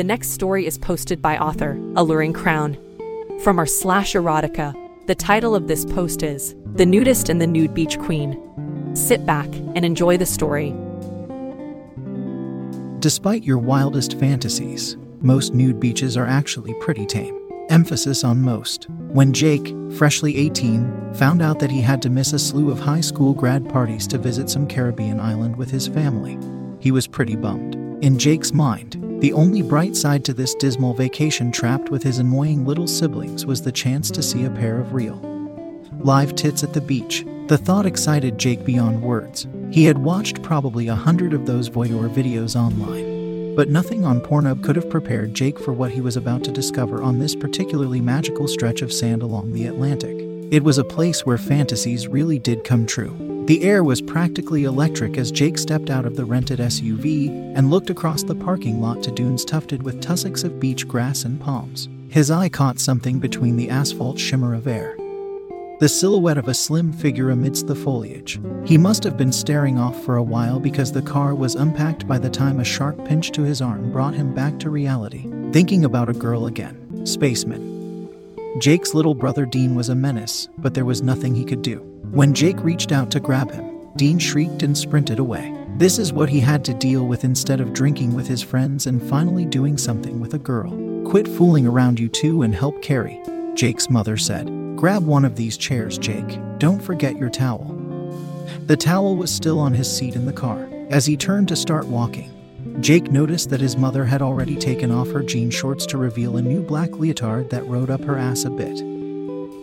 The next story is posted by author Alluring Crown. From r slash erotica, the title of this post is The Nudist and the Nude Beach Queen. Sit back and enjoy the story. Despite your wildest fantasies, most nude beaches are actually pretty tame. Emphasis on most. When Jake, freshly 18, found out that he had to miss a slew of high school grad parties to visit some Caribbean island with his family, he was pretty bummed. In Jake's mind, the only bright side to this dismal vacation trapped with his annoying little siblings was the chance to see a pair of real live tits at the beach. The thought excited Jake beyond words. He had watched probably a hundred of those voyeur videos online, but nothing on Pornhub could have prepared Jake for what he was about to discover on this particularly magical stretch of sand along the Atlantic. It was a place where fantasies really did come true. The air was practically electric as Jake stepped out of the rented SUV and looked across the parking lot to dunes tufted with tussocks of beach grass and palms. His eye caught something between the asphalt shimmer of air. The silhouette of a slim figure amidst the foliage. He must have been staring off for a while because the car was unpacked by the time a sharp pinch to his arm brought him back to reality. Thinking about a girl again. Spaceman. Jake's little brother Dean was a menace, but there was nothing he could do. When Jake reached out to grab him, Dean shrieked and sprinted away. This is what he had to deal with instead of drinking with his friends and finally doing something with a girl. Quit fooling around, you two, and help carry, Jake's mother said. Grab one of these chairs, Jake. Don't forget your towel. The towel was still on his seat in the car. As he turned to start walking, Jake noticed that his mother had already taken off her jean shorts to reveal a new black leotard that rode up her ass a bit,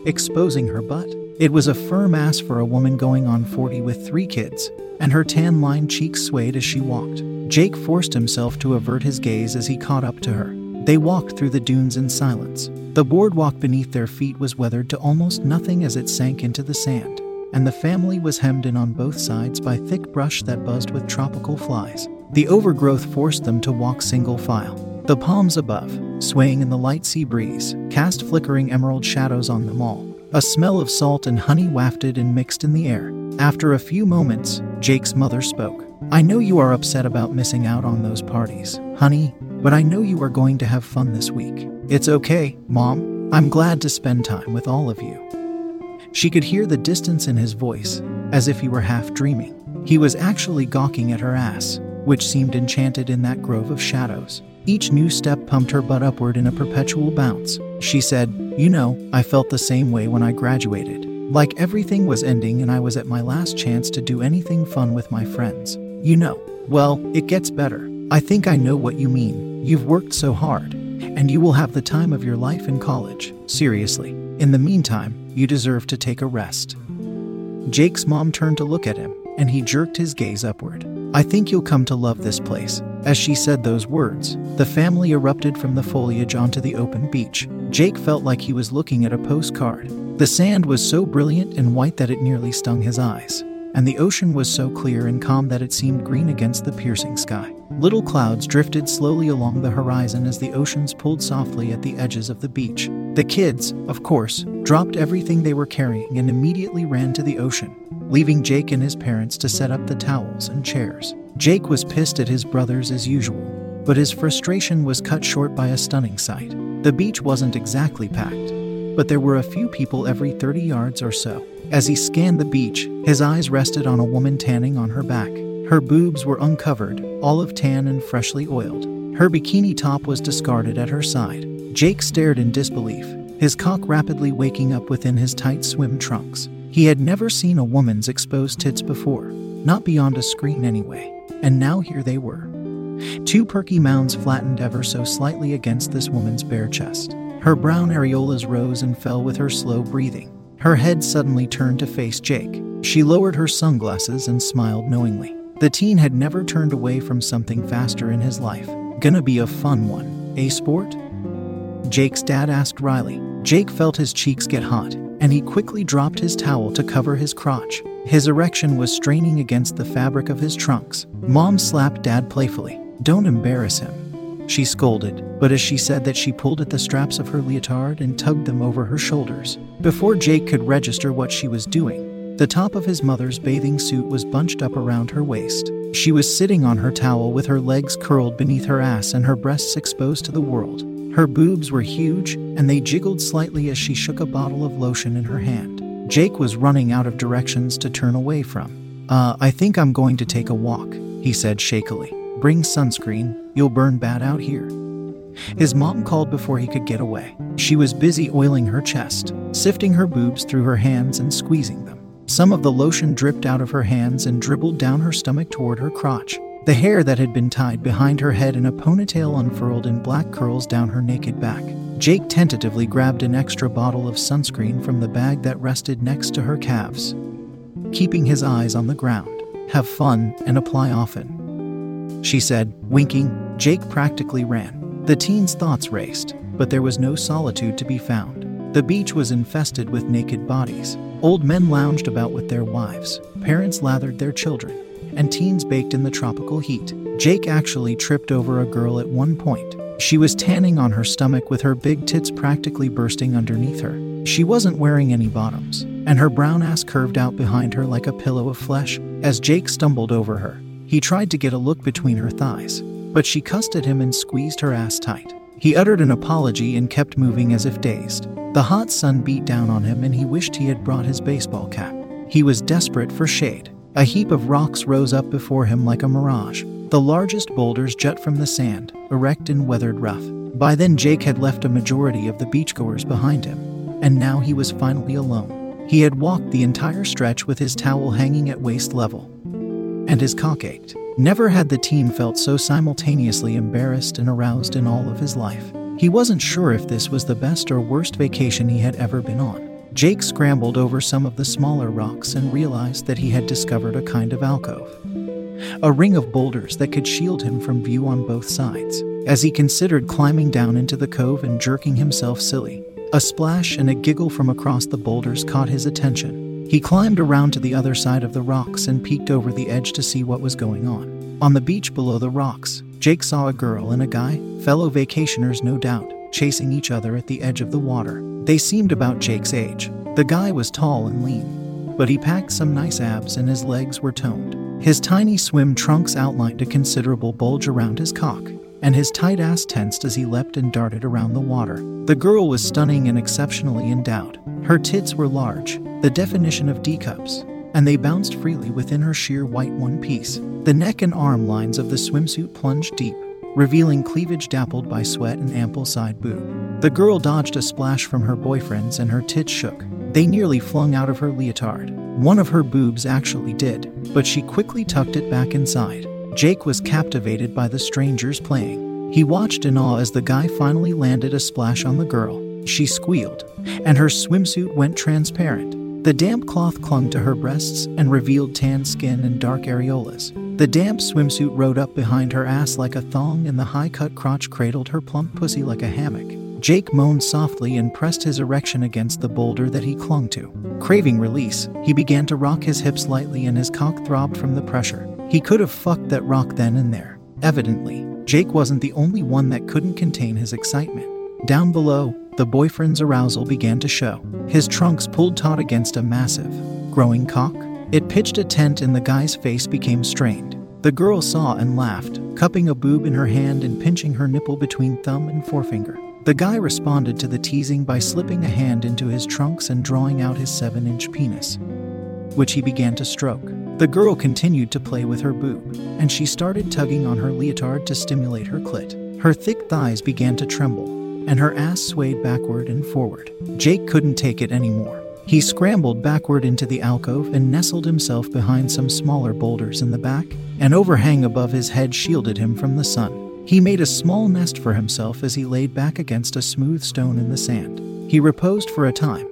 exposing her butt. It was a firm ass for a woman going on 40 with three kids, and her tan lined cheeks swayed as she walked. Jake forced himself to avert his gaze as he caught up to her. They walked through the dunes in silence. The boardwalk beneath their feet was weathered to almost nothing as it sank into the sand, and the family was hemmed in on both sides by thick brush that buzzed with tropical flies. The overgrowth forced them to walk single file. The palms above, swaying in the light sea breeze, cast flickering emerald shadows on them all. A smell of salt and honey wafted and mixed in the air. After a few moments, Jake's mother spoke. I know you are upset about missing out on those parties, honey, but I know you are going to have fun this week. It's okay, Mom. I'm glad to spend time with all of you. She could hear the distance in his voice, as if he were half dreaming. He was actually gawking at her ass, which seemed enchanted in that grove of shadows. Each new step pumped her butt upward in a perpetual bounce. She said, You know, I felt the same way when I graduated. Like everything was ending and I was at my last chance to do anything fun with my friends. You know, well, it gets better. I think I know what you mean. You've worked so hard, and you will have the time of your life in college. Seriously. In the meantime, you deserve to take a rest. Jake's mom turned to look at him, and he jerked his gaze upward. I think you'll come to love this place. As she said those words, the family erupted from the foliage onto the open beach. Jake felt like he was looking at a postcard. The sand was so brilliant and white that it nearly stung his eyes, and the ocean was so clear and calm that it seemed green against the piercing sky. Little clouds drifted slowly along the horizon as the oceans pulled softly at the edges of the beach. The kids, of course, dropped everything they were carrying and immediately ran to the ocean, leaving Jake and his parents to set up the towels and chairs. Jake was pissed at his brothers as usual, but his frustration was cut short by a stunning sight. The beach wasn't exactly packed, but there were a few people every 30 yards or so. As he scanned the beach, his eyes rested on a woman tanning on her back. Her boobs were uncovered, olive tan and freshly oiled. Her bikini top was discarded at her side. Jake stared in disbelief, his cock rapidly waking up within his tight swim trunks. He had never seen a woman's exposed tits before, not beyond a screen anyway, and now here they were. Two perky mounds flattened ever so slightly against this woman's bare chest. Her brown areolas rose and fell with her slow breathing. Her head suddenly turned to face Jake. She lowered her sunglasses and smiled knowingly. The teen had never turned away from something faster in his life. Gonna be a fun one, a sport? Jake's dad asked wryly. Jake felt his cheeks get hot, and he quickly dropped his towel to cover his crotch. His erection was straining against the fabric of his trunks. Mom slapped Dad playfully. Don't embarrass him. She scolded, but as she said that, she pulled at the straps of her leotard and tugged them over her shoulders. Before Jake could register what she was doing, the top of his mother's bathing suit was bunched up around her waist. She was sitting on her towel with her legs curled beneath her ass and her breasts exposed to the world. Her boobs were huge, and they jiggled slightly as she shook a bottle of lotion in her hand. Jake was running out of directions to turn away from. Uh, I think I'm going to take a walk, he said shakily. Bring sunscreen, you'll burn bad out here. His mom called before he could get away. She was busy oiling her chest, sifting her boobs through her hands and squeezing them. Some of the lotion dripped out of her hands and dribbled down her stomach toward her crotch. The hair that had been tied behind her head in a ponytail unfurled in black curls down her naked back. Jake tentatively grabbed an extra bottle of sunscreen from the bag that rested next to her calves. Keeping his eyes on the ground, have fun and apply often. She said, winking. Jake practically ran. The teen's thoughts raced, but there was no solitude to be found. The beach was infested with naked bodies. Old men lounged about with their wives, parents lathered their children, and teens baked in the tropical heat. Jake actually tripped over a girl at one point she was tanning on her stomach with her big tits practically bursting underneath her. She wasn't wearing any bottoms, and her brown ass curved out behind her like a pillow of flesh. As Jake stumbled over her, he tried to get a look between her thighs, but she cussed at him and squeezed her ass tight. He uttered an apology and kept moving as if dazed. The hot sun beat down on him and he wished he had brought his baseball cap. He was desperate for shade. A heap of rocks rose up before him like a mirage. The largest boulders jut from the sand, erect and weathered rough. By then, Jake had left a majority of the beachgoers behind him, and now he was finally alone. He had walked the entire stretch with his towel hanging at waist level, and his cock ached. Never had the teen felt so simultaneously embarrassed and aroused in all of his life. He wasn't sure if this was the best or worst vacation he had ever been on. Jake scrambled over some of the smaller rocks and realized that he had discovered a kind of alcove a ring of boulders that could shield him from view on both sides. As he considered climbing down into the cove and jerking himself silly, a splash and a giggle from across the boulders caught his attention. He climbed around to the other side of the rocks and peeked over the edge to see what was going on. On the beach below the rocks, Jake saw a girl and a guy, fellow vacationers no doubt, chasing each other at the edge of the water. They seemed about Jake's age. The guy was tall and lean, but he packed some nice abs and his legs were toned. His tiny swim trunks outlined a considerable bulge around his cock, and his tight ass tensed as he leapt and darted around the water. The girl was stunning and exceptionally endowed. Her tits were large, the definition of D cups, and they bounced freely within her sheer white one piece. The neck and arm lines of the swimsuit plunged deep, revealing cleavage dappled by sweat and ample side boob. The girl dodged a splash from her boyfriend's and her tits shook. They nearly flung out of her leotard. One of her boobs actually did, but she quickly tucked it back inside. Jake was captivated by the strangers playing. He watched in awe as the guy finally landed a splash on the girl. She squealed, and her swimsuit went transparent. The damp cloth clung to her breasts and revealed tan skin and dark areolas. The damp swimsuit rode up behind her ass like a thong, and the high cut crotch cradled her plump pussy like a hammock. Jake moaned softly and pressed his erection against the boulder that he clung to. Craving release, he began to rock his hips lightly and his cock throbbed from the pressure. He could have fucked that rock then and there. Evidently, Jake wasn't the only one that couldn't contain his excitement. Down below, the boyfriend's arousal began to show. His trunks pulled taut against a massive, growing cock. It pitched a tent and the guy's face became strained. The girl saw and laughed, cupping a boob in her hand and pinching her nipple between thumb and forefinger. The guy responded to the teasing by slipping a hand into his trunks and drawing out his 7 inch penis, which he began to stroke. The girl continued to play with her boob, and she started tugging on her leotard to stimulate her clit. Her thick thighs began to tremble, and her ass swayed backward and forward. Jake couldn't take it anymore. He scrambled backward into the alcove and nestled himself behind some smaller boulders in the back. An overhang above his head shielded him from the sun. He made a small nest for himself as he laid back against a smooth stone in the sand. He reposed for a time,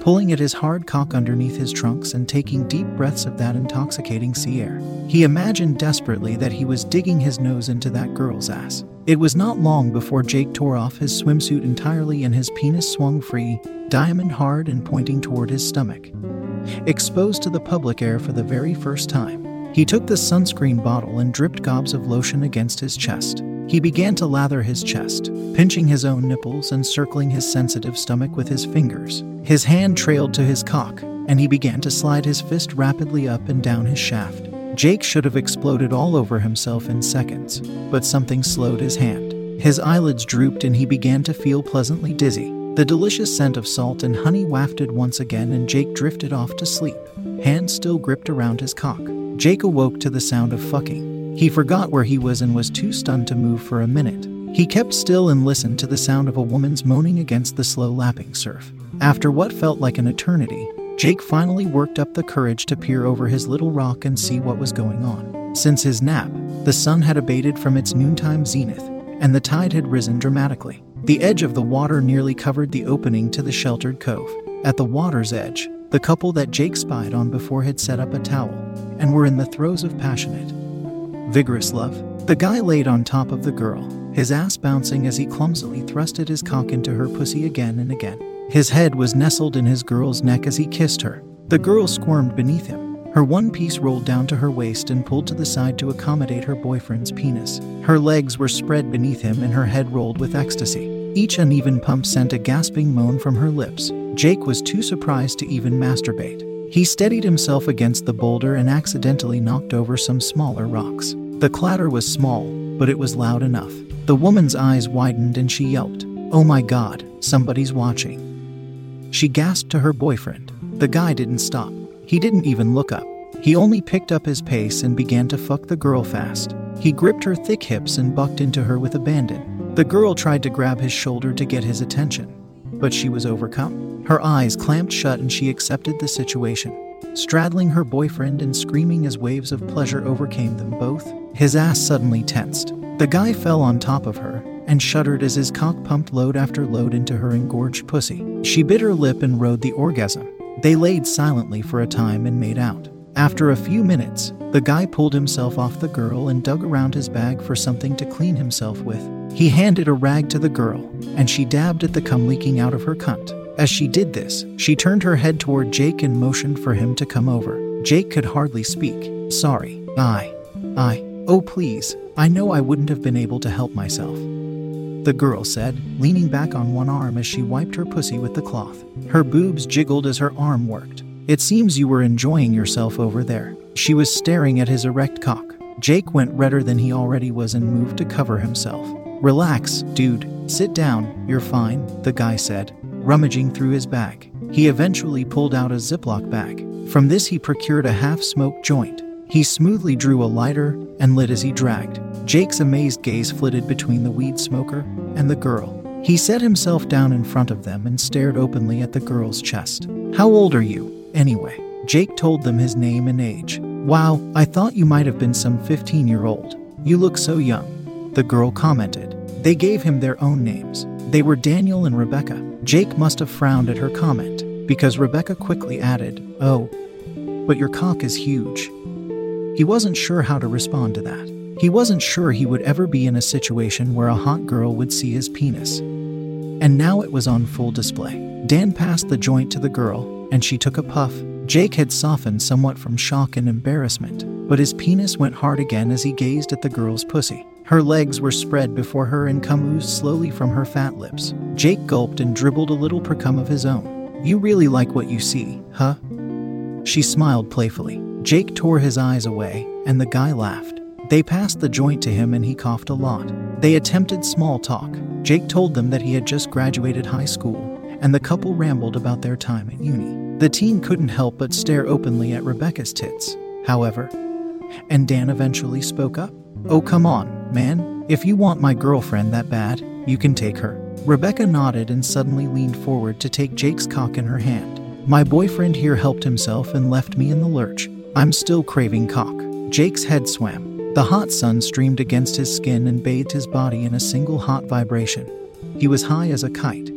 pulling at his hard cock underneath his trunks and taking deep breaths of that intoxicating sea air. He imagined desperately that he was digging his nose into that girl's ass. It was not long before Jake tore off his swimsuit entirely and his penis swung free, diamond hard and pointing toward his stomach. Exposed to the public air for the very first time, he took the sunscreen bottle and dripped gobs of lotion against his chest. He began to lather his chest, pinching his own nipples and circling his sensitive stomach with his fingers. His hand trailed to his cock, and he began to slide his fist rapidly up and down his shaft. Jake should have exploded all over himself in seconds, but something slowed his hand. His eyelids drooped and he began to feel pleasantly dizzy. The delicious scent of salt and honey wafted once again, and Jake drifted off to sleep, hands still gripped around his cock. Jake awoke to the sound of fucking. He forgot where he was and was too stunned to move for a minute. He kept still and listened to the sound of a woman's moaning against the slow lapping surf. After what felt like an eternity, Jake finally worked up the courage to peer over his little rock and see what was going on. Since his nap, the sun had abated from its noontime zenith, and the tide had risen dramatically. The edge of the water nearly covered the opening to the sheltered cove. At the water's edge, the couple that Jake spied on before had set up a towel and were in the throes of passionate, vigorous love. The guy laid on top of the girl, his ass bouncing as he clumsily thrusted his cock into her pussy again and again. His head was nestled in his girl's neck as he kissed her. The girl squirmed beneath him, her one piece rolled down to her waist and pulled to the side to accommodate her boyfriend's penis. Her legs were spread beneath him and her head rolled with ecstasy. Each uneven pump sent a gasping moan from her lips. Jake was too surprised to even masturbate. He steadied himself against the boulder and accidentally knocked over some smaller rocks. The clatter was small, but it was loud enough. The woman's eyes widened and she yelped, Oh my god, somebody's watching. She gasped to her boyfriend. The guy didn't stop. He didn't even look up. He only picked up his pace and began to fuck the girl fast. He gripped her thick hips and bucked into her with abandon. The girl tried to grab his shoulder to get his attention, but she was overcome. Her eyes clamped shut and she accepted the situation. Straddling her boyfriend and screaming as waves of pleasure overcame them both, his ass suddenly tensed. The guy fell on top of her and shuddered as his cock pumped load after load into her engorged pussy. She bit her lip and rode the orgasm. They laid silently for a time and made out. After a few minutes, the guy pulled himself off the girl and dug around his bag for something to clean himself with. He handed a rag to the girl, and she dabbed at the cum leaking out of her cunt. As she did this, she turned her head toward Jake and motioned for him to come over. Jake could hardly speak. Sorry. I. I. Oh, please. I know I wouldn't have been able to help myself the girl said, leaning back on one arm as she wiped her pussy with the cloth. Her boobs jiggled as her arm worked. It seems you were enjoying yourself over there. She was staring at his erect cock. Jake went redder than he already was and moved to cover himself. Relax, dude. Sit down. You're fine, the guy said, rummaging through his bag. He eventually pulled out a Ziploc bag. From this, he procured a half smoked joint. He smoothly drew a lighter and lit as he dragged. Jake's amazed gaze flitted between the weed smoker and the girl. He set himself down in front of them and stared openly at the girl's chest. How old are you, anyway? Jake told them his name and age. Wow, I thought you might have been some 15 year old. You look so young, the girl commented. They gave him their own names. They were Daniel and Rebecca. Jake must have frowned at her comment, because Rebecca quickly added, Oh, but your cock is huge. He wasn't sure how to respond to that. He wasn't sure he would ever be in a situation where a hot girl would see his penis. And now it was on full display. Dan passed the joint to the girl, and she took a puff. Jake had softened somewhat from shock and embarrassment, but his penis went hard again as he gazed at the girl's pussy. Her legs were spread before her and cum oozed slowly from her fat lips. Jake gulped and dribbled a little precum of his own. You really like what you see, huh? She smiled playfully. Jake tore his eyes away, and the guy laughed. They passed the joint to him and he coughed a lot. They attempted small talk. Jake told them that he had just graduated high school, and the couple rambled about their time at uni. The teen couldn't help but stare openly at Rebecca's tits, however. And Dan eventually spoke up. Oh, come on, man. If you want my girlfriend that bad, You can take her. Rebecca nodded and suddenly leaned forward to take Jake's cock in her hand. My boyfriend here helped himself and left me in the lurch. I'm still craving cock. Jake's head swam. The hot sun streamed against his skin and bathed his body in a single hot vibration. He was high as a kite.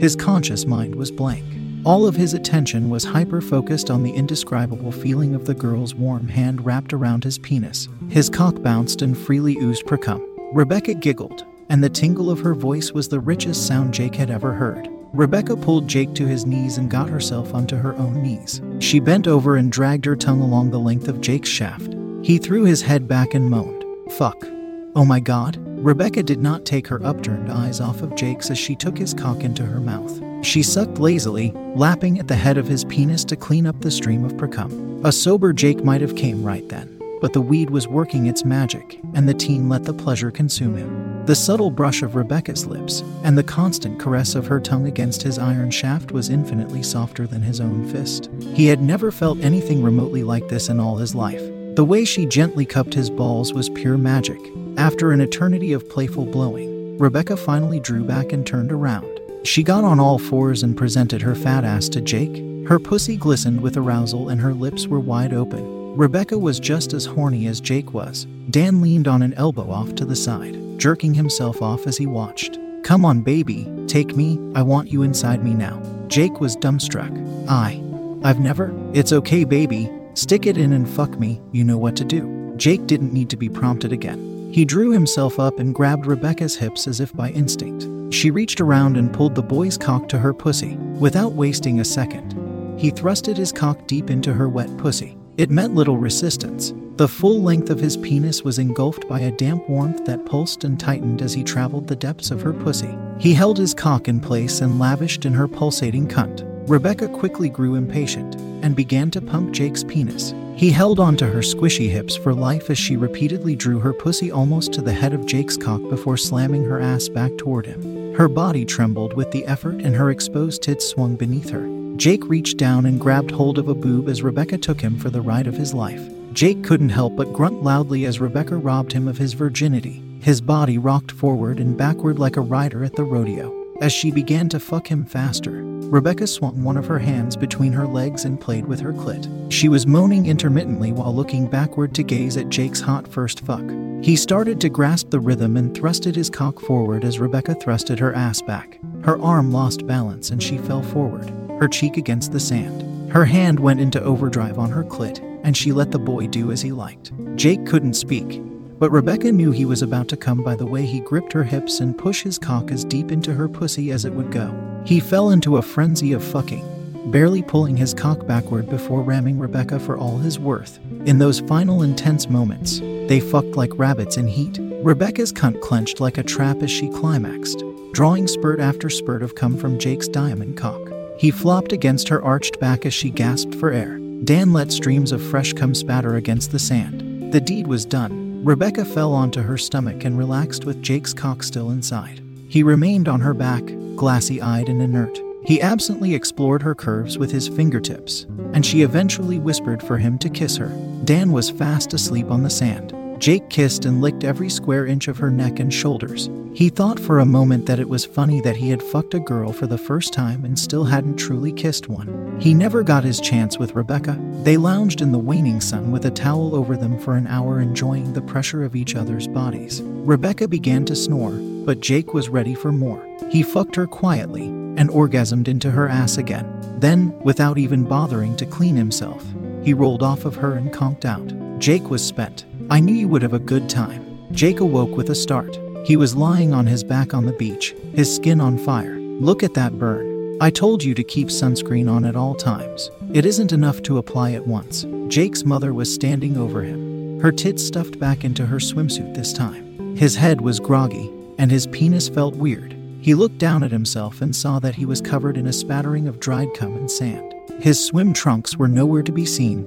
His conscious mind was blank. All of his attention was hyper focused on the indescribable feeling of the girl's warm hand wrapped around his penis. His cock bounced and freely oozed precum. Rebecca giggled, and the tingle of her voice was the richest sound Jake had ever heard. Rebecca pulled Jake to his knees and got herself onto her own knees. She bent over and dragged her tongue along the length of Jake's shaft. He threw his head back and moaned, Fuck. Oh my god. Rebecca did not take her upturned eyes off of Jake's as she took his cock into her mouth. She sucked lazily, lapping at the head of his penis to clean up the stream of precum. A sober Jake might have came right then, but the weed was working its magic, and the teen let the pleasure consume him. The subtle brush of Rebecca's lips and the constant caress of her tongue against his iron shaft was infinitely softer than his own fist. He had never felt anything remotely like this in all his life. The way she gently cupped his balls was pure magic. After an eternity of playful blowing, Rebecca finally drew back and turned around. She got on all fours and presented her fat ass to Jake. Her pussy glistened with arousal and her lips were wide open. Rebecca was just as horny as Jake was. Dan leaned on an elbow off to the side, jerking himself off as he watched. Come on, baby, take me, I want you inside me now. Jake was dumbstruck. I. I've never. It's okay, baby. Stick it in and fuck me, you know what to do. Jake didn't need to be prompted again. He drew himself up and grabbed Rebecca's hips as if by instinct. She reached around and pulled the boy's cock to her pussy. Without wasting a second, he thrusted his cock deep into her wet pussy. It met little resistance. The full length of his penis was engulfed by a damp warmth that pulsed and tightened as he traveled the depths of her pussy. He held his cock in place and lavished in her pulsating cunt. Rebecca quickly grew impatient and began to pump Jake's penis. He held onto her squishy hips for life as she repeatedly drew her pussy almost to the head of Jake's cock before slamming her ass back toward him. Her body trembled with the effort and her exposed tits swung beneath her. Jake reached down and grabbed hold of a boob as Rebecca took him for the ride of his life. Jake couldn't help but grunt loudly as Rebecca robbed him of his virginity. His body rocked forward and backward like a rider at the rodeo. As she began to fuck him faster, Rebecca swung one of her hands between her legs and played with her clit. She was moaning intermittently while looking backward to gaze at Jake's hot first fuck. He started to grasp the rhythm and thrusted his cock forward as Rebecca thrusted her ass back. Her arm lost balance and she fell forward, her cheek against the sand. Her hand went into overdrive on her clit, and she let the boy do as he liked. Jake couldn't speak, but Rebecca knew he was about to come by the way he gripped her hips and pushed his cock as deep into her pussy as it would go. He fell into a frenzy of fucking, barely pulling his cock backward before ramming Rebecca for all his worth. In those final intense moments, they fucked like rabbits in heat. Rebecca's cunt clenched like a trap as she climaxed, drawing spurt after spurt of cum from Jake's diamond cock. He flopped against her arched back as she gasped for air. Dan let streams of fresh cum spatter against the sand. The deed was done. Rebecca fell onto her stomach and relaxed with Jake's cock still inside. He remained on her back, glassy eyed and inert. He absently explored her curves with his fingertips, and she eventually whispered for him to kiss her. Dan was fast asleep on the sand. Jake kissed and licked every square inch of her neck and shoulders. He thought for a moment that it was funny that he had fucked a girl for the first time and still hadn't truly kissed one. He never got his chance with Rebecca. They lounged in the waning sun with a towel over them for an hour, enjoying the pressure of each other's bodies. Rebecca began to snore, but Jake was ready for more. He fucked her quietly and orgasmed into her ass again. Then, without even bothering to clean himself, he rolled off of her and conked out. Jake was spent. I knew you would have a good time. Jake awoke with a start. He was lying on his back on the beach, his skin on fire. Look at that burn. I told you to keep sunscreen on at all times. It isn't enough to apply it once. Jake's mother was standing over him, her tits stuffed back into her swimsuit this time. His head was groggy, and his penis felt weird. He looked down at himself and saw that he was covered in a spattering of dried cum and sand. His swim trunks were nowhere to be seen,